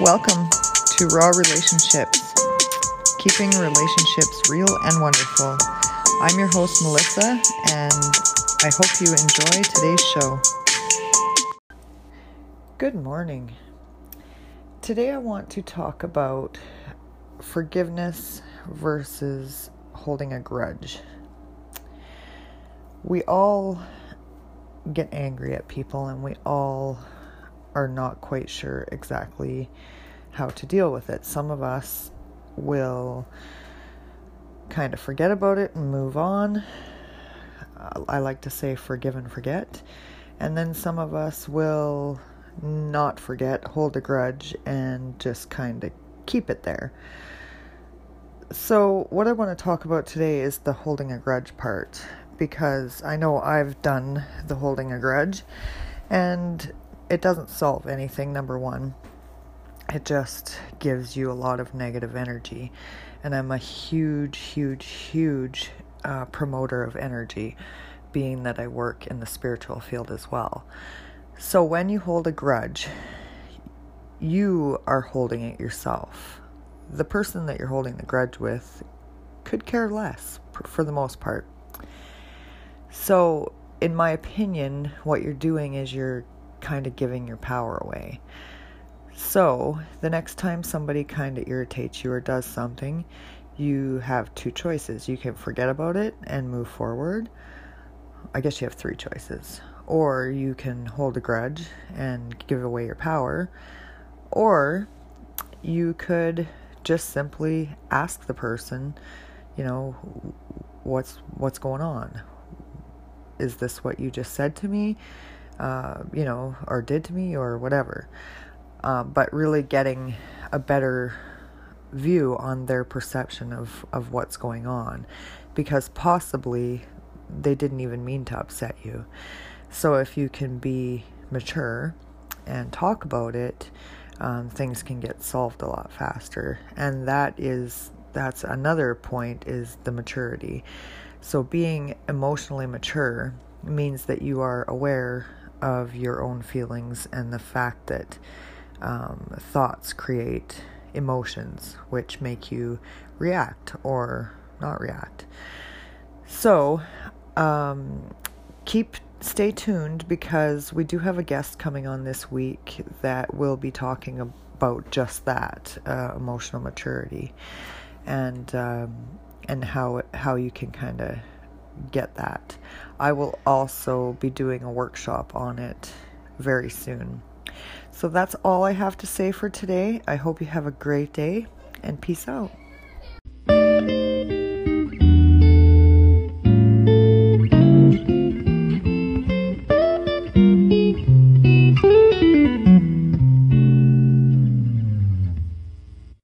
Welcome to Raw Relationships, keeping relationships real and wonderful. I'm your host, Melissa, and I hope you enjoy today's show. Good morning. Today, I want to talk about forgiveness versus holding a grudge. We all get angry at people, and we all are not quite sure exactly how to deal with it. Some of us will kind of forget about it and move on. I like to say forgive and forget. And then some of us will not forget, hold a grudge, and just kind of keep it there. So, what I want to talk about today is the holding a grudge part because I know I've done the holding a grudge and it doesn't solve anything, number one. It just gives you a lot of negative energy. And I'm a huge, huge, huge uh, promoter of energy, being that I work in the spiritual field as well. So when you hold a grudge, you are holding it yourself. The person that you're holding the grudge with could care less for the most part. So, in my opinion, what you're doing is you're kind of giving your power away. So, the next time somebody kind of irritates you or does something, you have two choices. You can forget about it and move forward. I guess you have three choices. Or you can hold a grudge and give away your power. Or you could just simply ask the person, you know, what's what's going on? Is this what you just said to me? Uh, you know, or did to me or whatever. Uh, but really getting a better view on their perception of, of what's going on because possibly they didn't even mean to upset you. So if you can be mature and talk about it, um, things can get solved a lot faster. And that is that's another point is the maturity. So being emotionally mature means that you are aware of your own feelings and the fact that um, thoughts create emotions which make you react or not react. So, um, keep stay tuned because we do have a guest coming on this week that will be talking about just that uh, emotional maturity and um, and how how you can kind of get that. I will also be doing a workshop on it very soon. So that's all I have to say for today. I hope you have a great day and peace out.